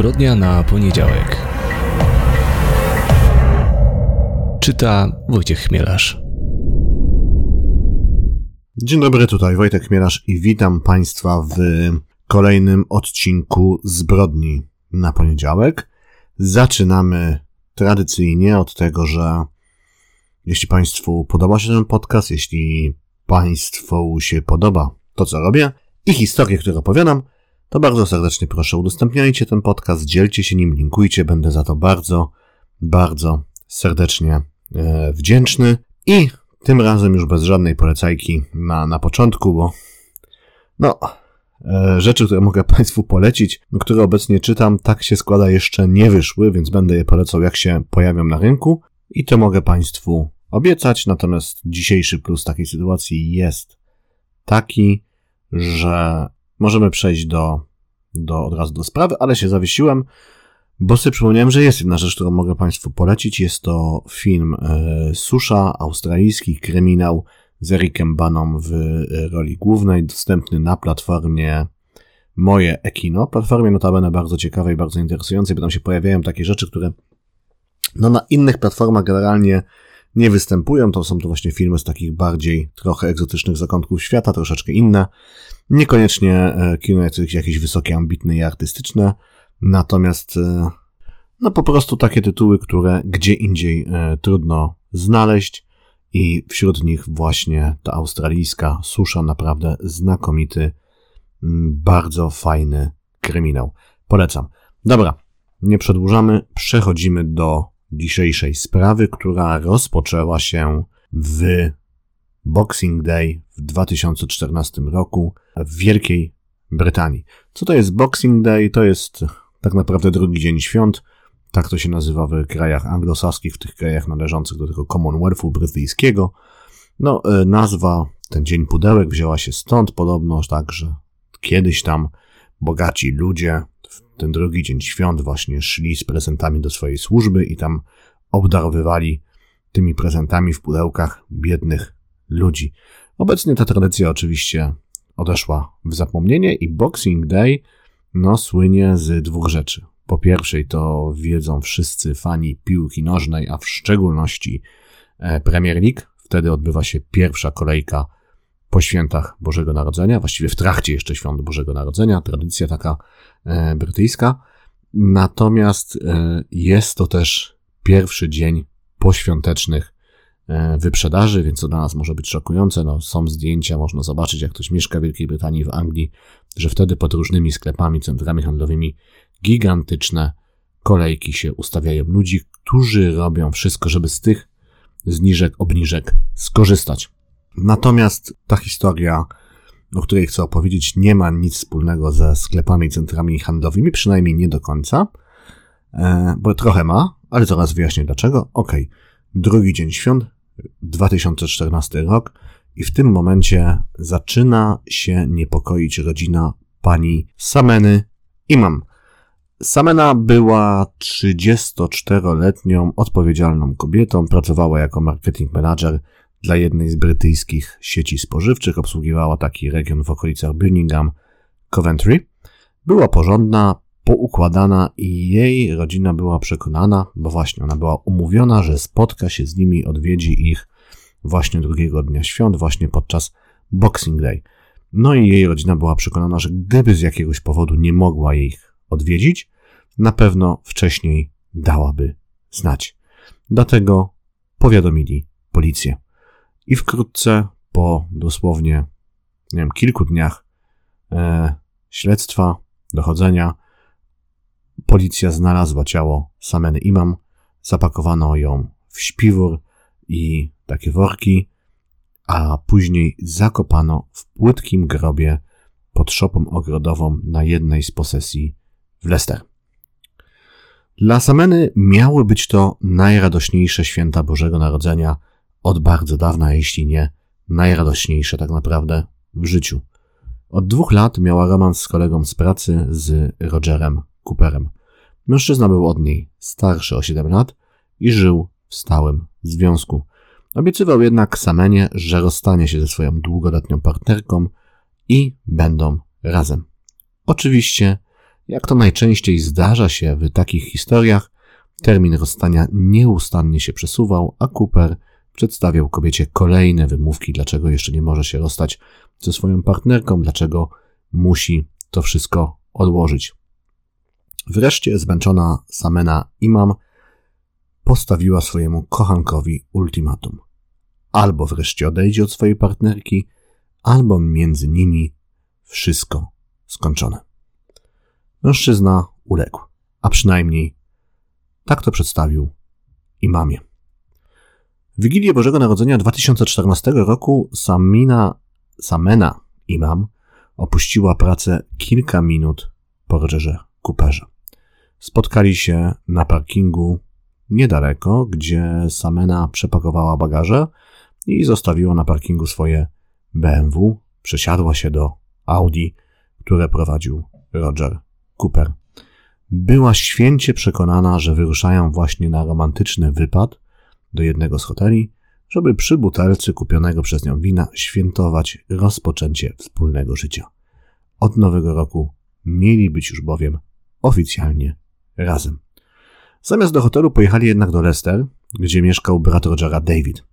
Zbrodnia na poniedziałek. Czyta Wojciech Chmielarz. Dzień dobry, tutaj Wojtek Chmielarz i witam Państwa w kolejnym odcinku Zbrodni na poniedziałek. Zaczynamy tradycyjnie od tego, że jeśli Państwu podoba się ten podcast, jeśli Państwu się podoba to, co robię i historie, które opowiadam, to bardzo serdecznie proszę udostępniajcie ten podcast, dzielcie się nim, linkujcie, będę za to bardzo, bardzo serdecznie e, wdzięczny. I tym razem już bez żadnej polecajki na, na początku, bo no, e, rzeczy, które mogę Państwu polecić, które obecnie czytam, tak się składa, jeszcze nie wyszły, więc będę je polecał, jak się pojawią na rynku. I to mogę Państwu obiecać, natomiast dzisiejszy plus takiej sytuacji jest taki, że możemy przejść do, do, od razu do sprawy, ale się zawiesiłem, bo sobie przypomniałem, że jest jedna rzecz, którą mogę Państwu polecić. Jest to film e, Susza, australijski kryminał z Ericem Baną w roli głównej, dostępny na platformie Moje Ekino. Platformie notabene bardzo ciekawej, bardzo interesującej, bo tam się pojawiają takie rzeczy, które no na innych platformach generalnie nie występują. To są to właśnie filmy z takich bardziej trochę egzotycznych zakątków świata, troszeczkę inne. Niekoniecznie e, kino jakieś, jakieś wysokie, ambitne i artystyczne, natomiast e, no po prostu takie tytuły, które gdzie indziej e, trudno znaleźć i wśród nich właśnie ta australijska susza, naprawdę znakomity, bardzo fajny kryminał. Polecam. Dobra, nie przedłużamy, przechodzimy do dzisiejszej sprawy, która rozpoczęła się w Boxing Day w 2014 roku w Wielkiej Brytanii. Co to jest Boxing Day? To jest tak naprawdę drugi dzień świąt. Tak to się nazywa w krajach anglosaskich, w tych krajach należących do tego Commonwealthu brytyjskiego. No, e, nazwa, ten dzień pudełek wzięła się stąd, podobno tak, że kiedyś tam bogaci ludzie ten drugi dzień świąt właśnie szli z prezentami do swojej służby i tam obdarowywali tymi prezentami w pudełkach biednych ludzi. Obecnie ta tradycja oczywiście odeszła w zapomnienie i Boxing Day no, słynie z dwóch rzeczy. Po pierwszej to wiedzą wszyscy fani piłki nożnej, a w szczególności e, Premier League. Wtedy odbywa się pierwsza kolejka po świętach Bożego Narodzenia, właściwie w trakcie jeszcze świąt Bożego Narodzenia, tradycja taka e, brytyjska. Natomiast e, jest to też pierwszy dzień poświątecznych e, wyprzedaży, więc to dla nas może być szokujące. No, są zdjęcia, można zobaczyć, jak ktoś mieszka w Wielkiej Brytanii, w Anglii, że wtedy pod różnymi sklepami, centrami handlowymi gigantyczne kolejki się ustawiają ludzi, którzy robią wszystko, żeby z tych zniżek, obniżek skorzystać. Natomiast ta historia, o której chcę opowiedzieć, nie ma nic wspólnego ze sklepami i centrami handlowymi, przynajmniej nie do końca, e, bo trochę ma, ale zaraz wyjaśnię dlaczego. Ok, drugi dzień świąt, 2014 rok i w tym momencie zaczyna się niepokoić rodzina pani Sameny Imam. Samena była 34-letnią odpowiedzialną kobietą, pracowała jako marketing manager dla jednej z brytyjskich sieci spożywczych, obsługiwała taki region w okolicach Birmingham, Coventry. Była porządna, poukładana i jej rodzina była przekonana, bo właśnie ona była umówiona, że spotka się z nimi, odwiedzi ich właśnie drugiego dnia świąt, właśnie podczas Boxing Day. No i jej rodzina była przekonana, że gdyby z jakiegoś powodu nie mogła ich odwiedzić, na pewno wcześniej dałaby znać. Dlatego powiadomili policję. I wkrótce po dosłownie, nie wiem, kilku dniach e, śledztwa, dochodzenia, policja znalazła ciało Sameny Imam, zapakowano ją w śpiwór i takie worki, a później zakopano w płytkim grobie pod szopą ogrodową na jednej z posesji w Leicester. Dla Sameny miały być to najradośniejsze święta Bożego Narodzenia od bardzo dawna, jeśli nie najradośniejsze tak naprawdę w życiu. Od dwóch lat miała romans z kolegą z pracy z Rogerem Cooperem. Mężczyzna był od niej starszy o 7 lat i żył w stałym związku. Obiecywał jednak Samenie, że rozstanie się ze swoją długoletnią partnerką i będą razem. Oczywiście Jak to najczęściej zdarza się w takich historiach, termin rozstania nieustannie się przesuwał, a Cooper przedstawiał kobiecie kolejne wymówki, dlaczego jeszcze nie może się rozstać ze swoją partnerką, dlaczego musi to wszystko odłożyć. Wreszcie zmęczona Samena Imam postawiła swojemu kochankowi ultimatum. Albo wreszcie odejdzie od swojej partnerki, albo między nimi wszystko skończone. Mężczyzna uległ, a przynajmniej tak to przedstawił imamie. Wigilię Bożego Narodzenia 2014 roku Samina, Samena imam opuściła pracę kilka minut po Rogerze Cooperze. Spotkali się na parkingu niedaleko, gdzie Samena przepakowała bagaże i zostawiła na parkingu swoje BMW. Przesiadła się do Audi, które prowadził Roger Cooper. Była święcie przekonana, że wyruszają właśnie na romantyczny wypad do jednego z hoteli, żeby przy butelce kupionego przez nią wina świętować rozpoczęcie wspólnego życia. Od nowego roku mieli być już bowiem oficjalnie razem. Zamiast do hotelu pojechali jednak do Leicester, gdzie mieszkał brat Rogera David.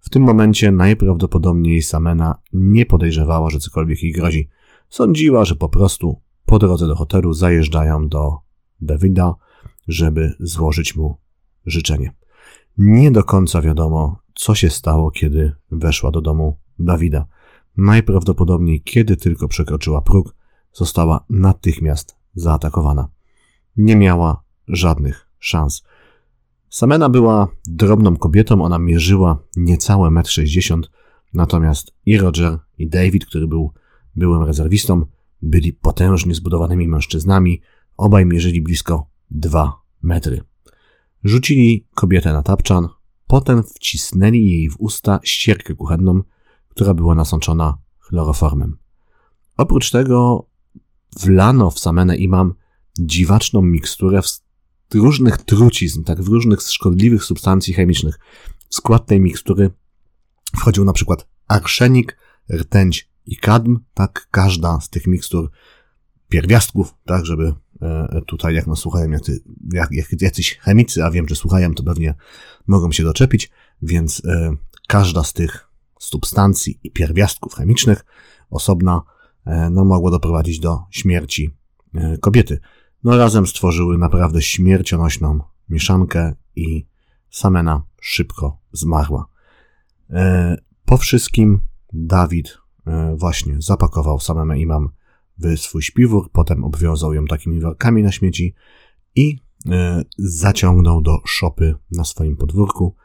W tym momencie najprawdopodobniej Samena nie podejrzewała, że cokolwiek jej grozi. Sądziła, że po prostu po drodze do hotelu zajeżdżają do Davida, żeby złożyć mu życzenie. Nie do końca wiadomo, co się stało, kiedy weszła do domu Dawida. Najprawdopodobniej, kiedy tylko przekroczyła próg, została natychmiast zaatakowana. Nie miała żadnych szans. Samena była drobną kobietą, ona mierzyła niecałe 1,60 m, natomiast i Roger, i David, który był byłym rezerwistą, byli potężnie zbudowanymi mężczyznami, obaj mierzyli blisko 2 metry. Rzucili kobietę na tapczan, potem wcisnęli jej w usta ścierkę kuchenną, która była nasączona chloroformem. Oprócz tego wlano w Samenę imam dziwaczną miksturę różnych trucizn, tak, w różnych szkodliwych substancji chemicznych. W skład tej mikstury wchodził na przykład arszenik, rtęć i kadm, tak, każda z tych mikstur pierwiastków, tak, żeby e, tutaj jak nas słuchają jak, jak, jacyś chemicy, a wiem, że słuchają, to pewnie mogą się doczepić, więc e, każda z tych substancji i pierwiastków chemicznych osobna e, no, mogła doprowadzić do śmierci kobiety. No razem stworzyły naprawdę śmiercionośną mieszankę i Samena szybko zmarła. Po wszystkim Dawid właśnie zapakował Samemę Imam w swój śpiwór, potem obwiązał ją takimi workami na śmieci i e, zaciągnął do szopy na swoim podwórku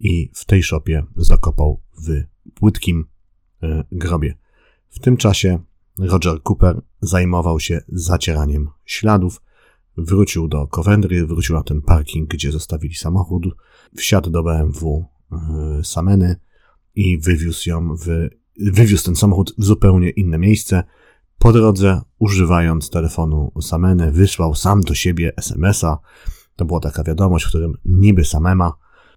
i w tej szopie zakopał w płytkim e, grobie. W tym czasie Roger Cooper zajmował się zacieraniem śladów, wrócił do Coventry, wrócił na ten parking, gdzie zostawili samochód, wsiadł do BMW e, Sameny i wywiózł ją w, wywiózł ten samochód w zupełnie inne miejsce, po drodze, używając telefonu Sameny, wysłał sam do siebie SMS-a. To była taka wiadomość, w którym niby Samema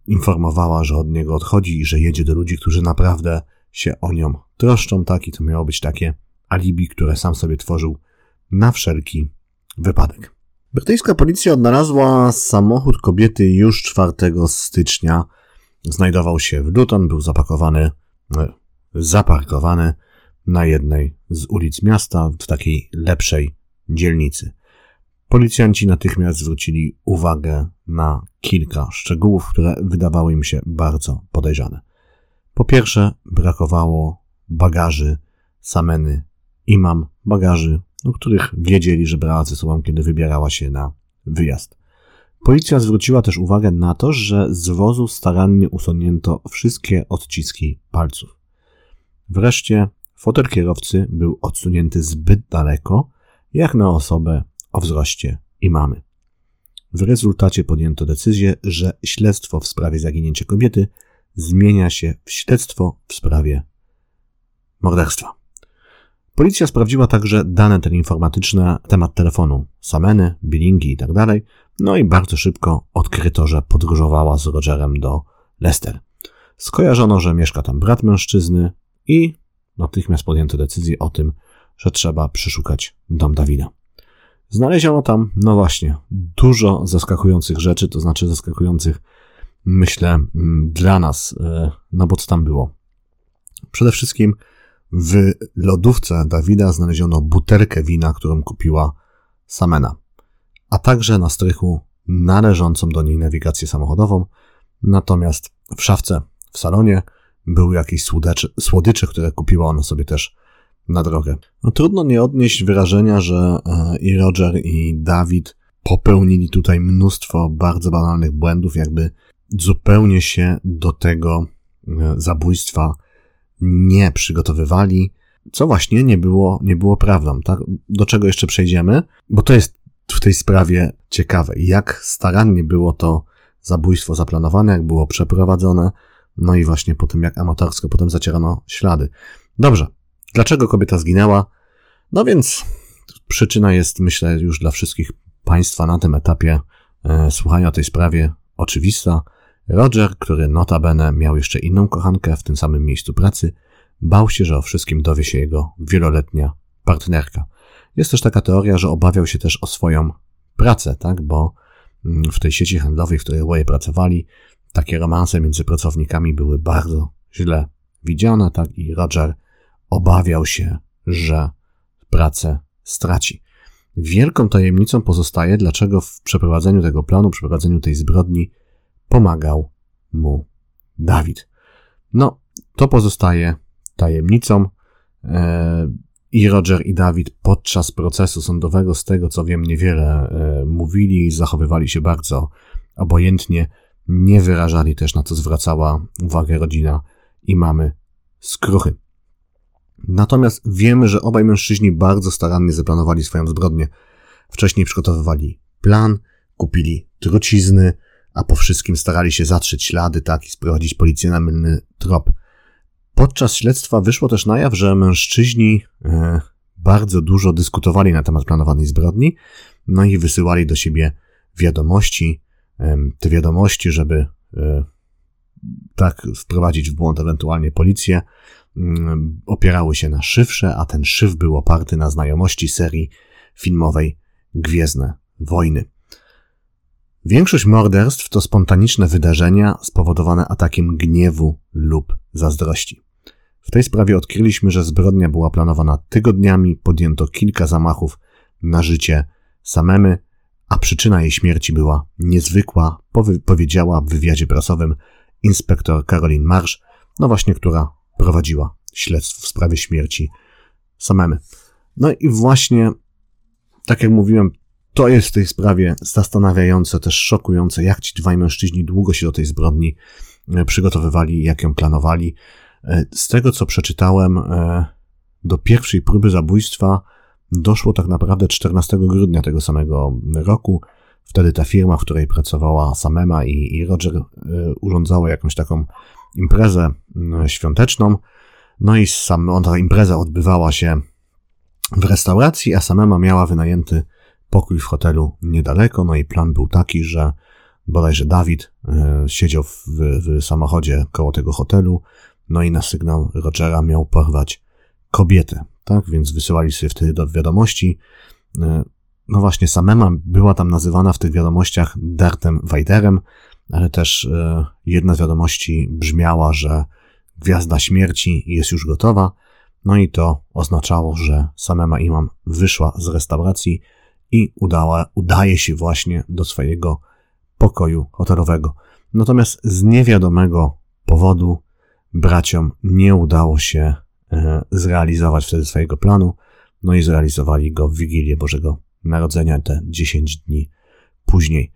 informowała, że od niego odchodzi i że jedzie do ludzi, którzy naprawdę się o nią troszczą, tak? I to miało być takie alibi, które sam sobie tworzył na wszelki wypadek. Brytyjska policja odnalazła samochód kobiety już 4 stycznia. Znajdował się w Luton, był zapakowany, e, zaparkowany na jednej z ulic miasta w takiej lepszej dzielnicy. Policjanci natychmiast zwrócili uwagę na kilka szczegółów, które wydawały im się bardzo podejrzane. Po pierwsze, brakowało bagaży Sameny Imam, bagaży, o których wiedzieli, że brała ze sobą, kiedy wybierała się na wyjazd. Policja zwróciła też uwagę na to, że z wozu starannie usunięto wszystkie odciski palców. Wreszcie Fotel kierowcy był odsunięty zbyt daleko, jak na osobę o wzroście i mamy. W rezultacie podjęto decyzję, że śledztwo w sprawie zaginięcia kobiety zmienia się w śledztwo w sprawie morderstwa. Policja sprawdziła także dane teleinformatyczne na temat telefonu, sameny, billingi itd. Tak no i bardzo szybko odkryto, że podróżowała z Rogerem do Leicester. Skojarzono, że mieszka tam brat mężczyzny i natychmiast podjęto decyzję o tym, że trzeba przeszukać dom Dawida. Znaleziono tam, no właśnie, dużo zaskakujących rzeczy, to znaczy zaskakujących, myślę, mm, dla nas, e, no bo co tam było? Przede wszystkim w lodówce Dawida znaleziono butelkę wina, którą kupiła Samena, a także na strychu należącą do niej nawigację samochodową, natomiast w szafce w salonie były jakieś słodycze, słodycze które kupiła ona sobie też na drogę. No, trudno nie odnieść wyrażenia, że e, i Roger, i Dawid popełnili tutaj mnóstwo bardzo banalnych błędów, jakby zupełnie się do tego e, zabójstwa nie przygotowywali, co właśnie nie było, nie było prawdą. Tak? Do czego jeszcze przejdziemy? Bo to jest w tej sprawie ciekawe, jak starannie było to zabójstwo zaplanowane, jak było przeprowadzone, no i właśnie po tym, jak amatorsko potem zacierano ślady. Dobrze, dlaczego kobieta zginęła? No więc przyczyna jest, myślę, już dla wszystkich Państwa na tym etapie e, słuchania o tej sprawie oczywista. Roger, który notabene miał jeszcze inną kochankę w tym samym miejscu pracy, bał się, że o wszystkim dowie się jego wieloletnia partnerka. Jest też taka teoria, że obawiał się też o swoją pracę, tak, bo mm, w tej sieci handlowej, w której oboje pracowali, takie romanse między pracownikami były bardzo źle widziane, tak, i Roger obawiał się, że pracę straci. Wielką tajemnicą pozostaje, dlaczego w przeprowadzeniu tego planu, przeprowadzeniu tej zbrodni pomagał mu Dawid. No, to pozostaje tajemnicą. E, I Roger i Dawid podczas procesu sądowego, z tego co wiem, niewiele e, mówili, zachowywali się bardzo obojętnie, nie wyrażali też na co zwracała uwagę rodzina i mamy skruchy. Natomiast wiemy, że obaj mężczyźni bardzo starannie zaplanowali swoją zbrodnię. Wcześniej przygotowywali plan, kupili trucizny, a po wszystkim starali się zatrzeć ślady, tak, i sprowadzić policję na mylny trop. Podczas śledztwa wyszło też na jaw, że mężczyźni e, bardzo dużo dyskutowali na temat planowanej zbrodni, no i wysyłali do siebie wiadomości, te wiadomości, żeby e, tak wprowadzić w błąd ewentualnie policję, mm, opierały się na szyfrze, a ten szyf był oparty na znajomości serii filmowej Gwiezdne Wojny. Większość morderstw to spontaniczne wydarzenia spowodowane atakiem gniewu lub zazdrości. W tej sprawie odkryliśmy, że zbrodnia była planowana tygodniami, podjęto kilka zamachów na życie samemy, a przyczyna jej śmierci była niezwykła, powiedziała w wywiadzie prasowym inspektor Caroline Marsh, no właśnie, która prowadziła śledztwo w sprawie śmierci samemy. No i właśnie, tak jak mówiłem, to jest w tej sprawie zastanawiające, też szokujące, jak ci dwaj mężczyźni długo się do tej zbrodni e, przygotowywali, jak ją planowali. E, z tego, co przeczytałem, e, do pierwszej próby zabójstwa doszło tak naprawdę 14 grudnia tego samego roku. Wtedy ta firma, w której pracowała Samema i, i Roger, urządzała jakąś taką imprezę świąteczną. No i sam, ta impreza odbywała się w restauracji, a Samema miała wynajęty pokój w hotelu niedaleko, no i plan był taki, że bodajże Dawid e, siedział w, w samochodzie koło tego hotelu, no i na sygnał Rogera miał porwać kobietę, tak? Więc wysyłali sobie wtedy do wiadomości. E, no właśnie, Samema była tam nazywana w tych wiadomościach Dartem Wajderem, ale też e, jedna z wiadomości brzmiała, że Gwiazda Śmierci jest już gotowa, no i to oznaczało, że Samema Imam wyszła z restauracji, i udała, udaje się właśnie do swojego pokoju hotelowego. Natomiast z niewiadomego powodu braciom nie udało się zrealizować wtedy swojego planu, no i zrealizowali go w Wigilię Bożego Narodzenia, te 10 dni później.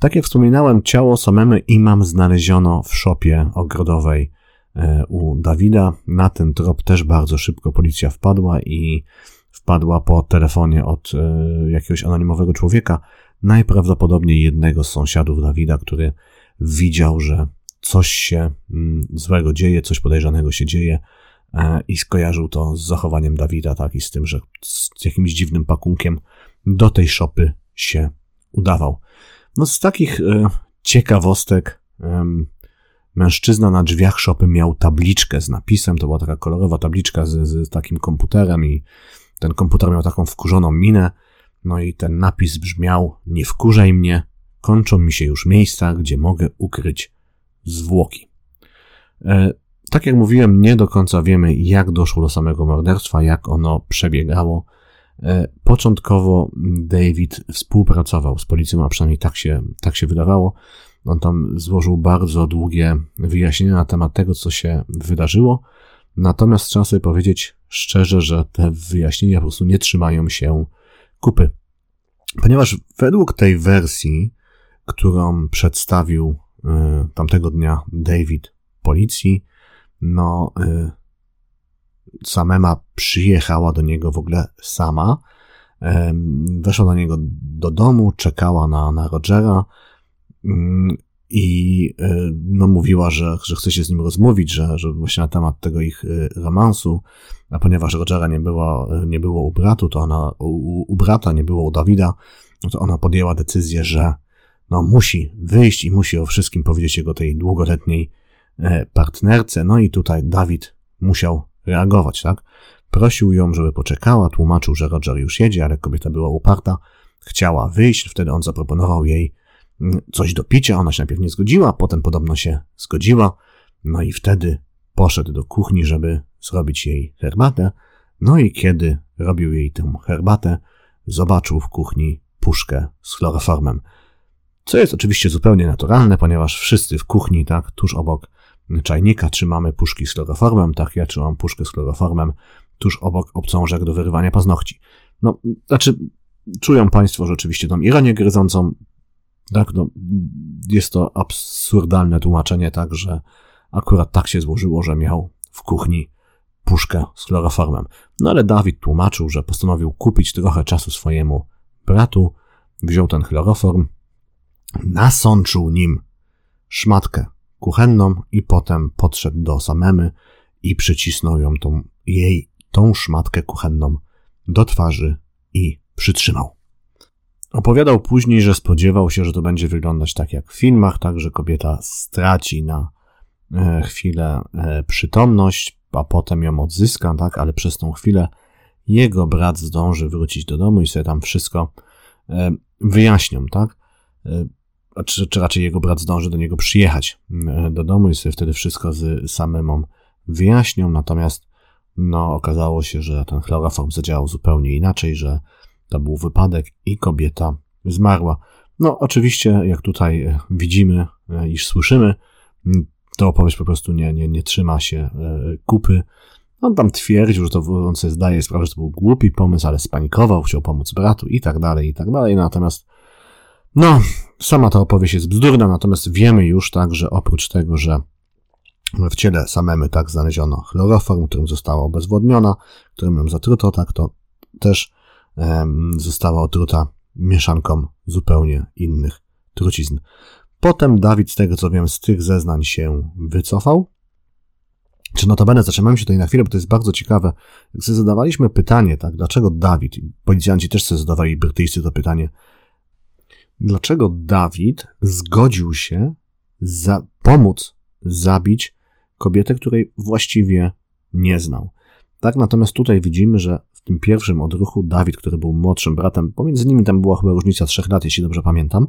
Tak jak wspominałem, ciało samemu imam znaleziono w szopie ogrodowej e, u Dawida. Na ten trop też bardzo szybko policja wpadła i wpadła po telefonie od e, jakiegoś anonimowego człowieka, najprawdopodobniej jednego z sąsiadów Dawida, który widział, że coś się mm, złego dzieje, coś podejrzanego się dzieje e, i skojarzył to z zachowaniem Dawida, tak, i z tym, że z jakimś dziwnym pakunkiem do tej szopy się udawał. No z takich e, ciekawostek mężczyzna na drzwiach szopy miał tabliczkę z napisem, to była taka kolorowa tabliczka z, z takim komputerem i ten komputer miał taką wkurzoną minę. No i ten napis brzmiał: Nie wkurzaj mnie, kończą mi się już miejsca, gdzie mogę ukryć zwłoki. E, tak jak mówiłem, nie do końca wiemy, jak doszło do samego morderstwa, jak ono przebiegało. E, początkowo David współpracował z policją, a przynajmniej tak się, tak się wydawało. On tam złożył bardzo długie wyjaśnienia na temat tego, co się wydarzyło. Natomiast trzeba sobie powiedzieć szczerze, że te wyjaśnienia po prostu nie trzymają się kupy. Ponieważ według tej wersji, którą przedstawił y, tamtego dnia David policji, no, y, Samema przyjechała do niego w ogóle sama. Y, weszła do niego do domu, czekała na, na Rogera mm, i no, mówiła, że, że chce się z nim rozmówić, że, że właśnie na temat tego ich romansu, a ponieważ Rogera nie było, nie było u bratu, to ona, u, u brata nie było u Dawida, no to ona podjęła decyzję, że no musi wyjść i musi o wszystkim powiedzieć jego tej długoletniej partnerce. No i tutaj Dawid musiał reagować, tak? Prosił ją, żeby poczekała, tłumaczył, że Roger już jedzie, ale kobieta była uparta, chciała wyjść, wtedy on zaproponował jej mm, coś do picia, ona się najpierw nie zgodziła, potem podobno się zgodziła, no i wtedy poszedł do kuchni, żeby zrobić jej herbatę, no i kiedy robił jej tę herbatę, zobaczył w kuchni puszkę z chloroformem. Co jest oczywiście zupełnie naturalne, ponieważ wszyscy w kuchni, tak, tuż obok czajnika trzymamy puszki z chloroformem, tak, ja trzymam puszkę z chloroformem tuż obok obcążek do wyrywania paznokci. No, znaczy, czują Państwo rzeczywiście tą ironię gryzącą, tak, no, jest to absurdalne tłumaczenie, tak, że akurat tak się złożyło, że miał w kuchni puszkę z chloroformem. No ale Dawid tłumaczył, że postanowił kupić trochę czasu swojemu bratu, wziął ten chloroform, nasączył nim szmatkę kuchenną i potem podszedł do Samemy i przycisnął ją tą, jej tą szmatkę kuchenną do twarzy i przytrzymał. Opowiadał później, że spodziewał się, że to będzie wyglądać tak jak w filmach, tak, że kobieta straci na e, chwilę e, przytomność, a potem ją odzyska, tak, ale przez tą chwilę jego brat zdąży wrócić do domu i sobie tam wszystko e, wyjaśnią, tak? Czy, czy raczej jego brat zdąży do niego przyjechać e, do domu i sobie wtedy wszystko z samym wyjaśnią, natomiast no, okazało się, że ten chloroform zadziałał zupełnie inaczej, że to był wypadek i kobieta zmarła. No, oczywiście, jak tutaj e, widzimy, e, iż słyszymy, to opowieść po prostu nie, nie, nie trzyma się kupy. On tam twierdził, że to on sobie zdaje sprawę, że to był głupi pomysł, ale spanikował, chciał pomóc bratu i tak dalej, i tak dalej. Natomiast no, sama ta opowieść jest bzdurna, natomiast wiemy już tak, że oprócz tego, że w ciele samemu tak znaleziono chloroform, którym została obezwodniona, którym ją zatruto, tak to też została otruta mieszanką zupełnie innych trucizn. Potem Dawid, z tego co wiem, z tych zeznań się wycofał. Czy notabene zatrzymamy się tutaj na chwilę, bo to jest bardzo ciekawe. Jak zadawaliśmy pytanie, tak, dlaczego Dawid, policjanci też sobie zadawali Brytyjscy to pytanie, dlaczego Dawid zgodził się za, pomóc zabić kobietę, której właściwie nie znał. Tak, natomiast tutaj widzimy, że w tym pierwszym odruchu Dawid, który był młodszym bratem, pomiędzy nimi tam była chyba różnica trzech lat, jeśli dobrze pamiętam,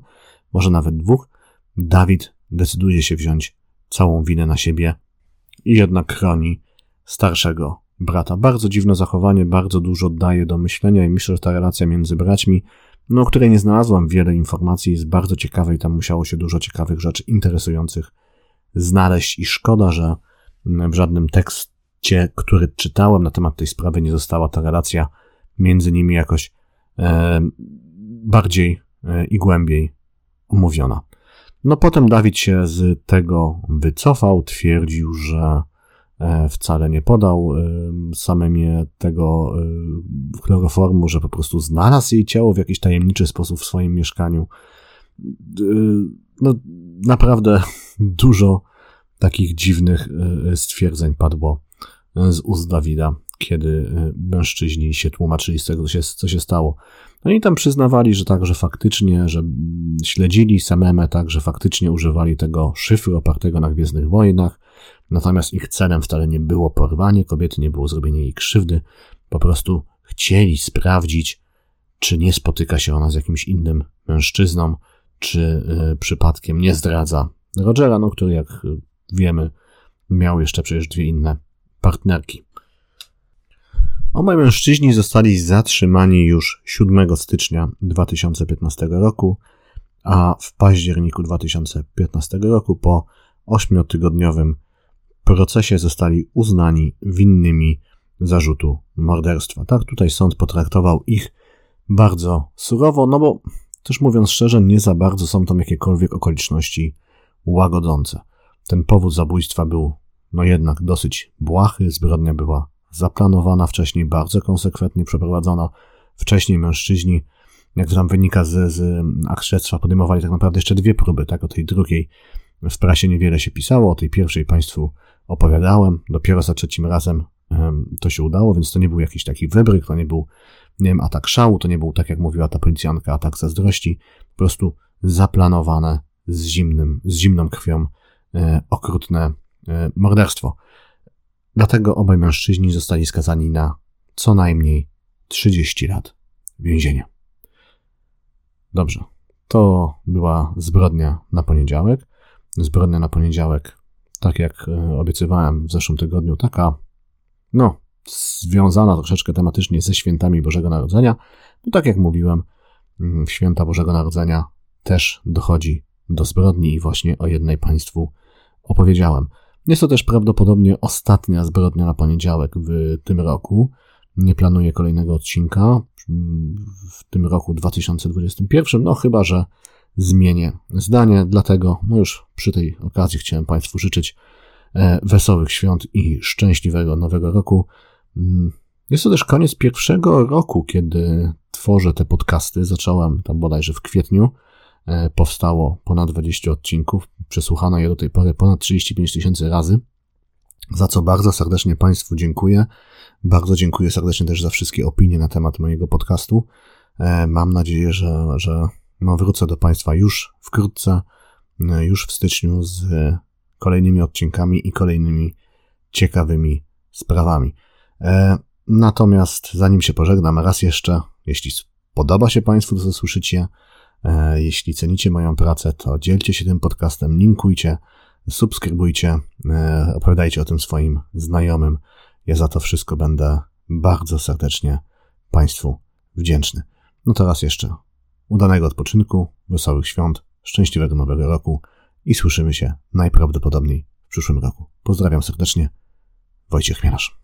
może nawet dwóch, Dawid decyduje się wziąć całą winę na siebie i jednak chroni starszego brata. Bardzo dziwne zachowanie, bardzo dużo daje do myślenia i myślę, że ta relacja między braćmi no, o której nie znalazłam wiele informacji, jest bardzo ciekawe i tam musiało się dużo ciekawych rzeczy interesujących znaleźć i szkoda, że w żadnym tekście, który czytałem na temat tej sprawy, nie została ta relacja między nimi jakoś e, bardziej e, i głębiej omówiona. No potem Dawid się z tego wycofał, twierdził, że wcale nie podał e, samym tego e, chloroformu, że po prostu znalazł jej ciało w jakiś tajemniczy sposób w swoim mieszkaniu. No, naprawdę dużo takich dziwnych stwierdzeń padło z ust Dawida, kiedy mężczyźni się tłumaczyli z tego, co się, co się stało. No i tam przyznawali, że tak, że faktycznie, że śledzili Samemę tak, że faktycznie używali tego szyfru opartego na Gwiezdnych Wojnach, natomiast ich celem wcale nie było porwanie kobiety, nie było zrobienie jej krzywdy, po prostu chcieli sprawdzić, czy nie spotyka się ona z jakimś innym mężczyzną, czy y, przypadkiem nie zdradza Rogera, no, który jak wiemy miał jeszcze przecież dwie inne partnerki. Obaj mężczyźni zostali zatrzymani już 7 stycznia 2015 roku, a w październiku 2015 roku po ośmiotygodniowym procesie zostali uznani winnymi zarzutu morderstwa. Tak, tutaj sąd potraktował ich bardzo surowo, no bo też mówiąc szczerze, nie za bardzo są tam jakiekolwiek okoliczności łagodzące. Ten powód zabójstwa był no jednak dosyć błahy, zbrodnia była zaplanowana wcześniej, bardzo konsekwentnie przeprowadzona. Wcześniej mężczyźni, jak tam wynika z, z akt śledztwa, podejmowali tak naprawdę jeszcze dwie próby, tak? O tej drugiej w prasie niewiele się pisało, o tej pierwszej Państwu opowiadałem, dopiero za trzecim razem to się udało, więc to nie był jakiś taki wybryk, to nie był, nie wiem, atak szału, to nie był, tak jak mówiła ta policjanka, atak zazdrości, po prostu zaplanowane z zimnym, z zimną krwią e, okrutne e, morderstwo. Dlatego obaj mężczyźni zostali skazani na co najmniej 30 lat więzienia. Dobrze, to była zbrodnia na poniedziałek. Zbrodnia na poniedziałek, tak jak e, obiecywałem w zeszłym tygodniu, taka, no, związana troszeczkę tematycznie ze świętami Bożego Narodzenia. No tak jak mówiłem, mm, w święta Bożego Narodzenia też dochodzi do zbrodni i właśnie o jednej Państwu opowiedziałem. Jest to też prawdopodobnie ostatnia zbrodnia na poniedziałek w tym roku. Nie planuję kolejnego odcinka w tym roku 2021, no chyba, że zmienię zdanie, dlatego no już przy tej okazji chciałem Państwu życzyć e, wesołych świąt i szczęśliwego nowego roku. Mm, jest to też koniec pierwszego roku, kiedy tworzę te podcasty. Zacząłem tam bodajże w kwietniu. E, powstało ponad 20 odcinków. Przesłuchano je do tej pory ponad 35 tysięcy razy. Za co bardzo serdecznie Państwu dziękuję. Bardzo dziękuję serdecznie też za wszystkie opinie na temat mojego podcastu. E, mam nadzieję, że, że no wrócę do Państwa już wkrótce, e, już w styczniu z kolejnymi odcinkami i kolejnymi ciekawymi sprawami. Natomiast zanim się pożegnam, raz jeszcze, jeśli podoba się Państwu to, co słyszycie, E, jeśli cenicie moją pracę, to dzielcie się tym podcastem, linkujcie, subskrybujcie, e, opowiadajcie o tym swoim znajomym. Ja za to wszystko będę bardzo serdecznie Państwu wdzięczny. No teraz jeszcze udanego odpoczynku, wesołych świąt, szczęśliwego nowego roku i słyszymy się najprawdopodobniej w przyszłym roku. Pozdrawiam serdecznie, Wojciech Mielasz.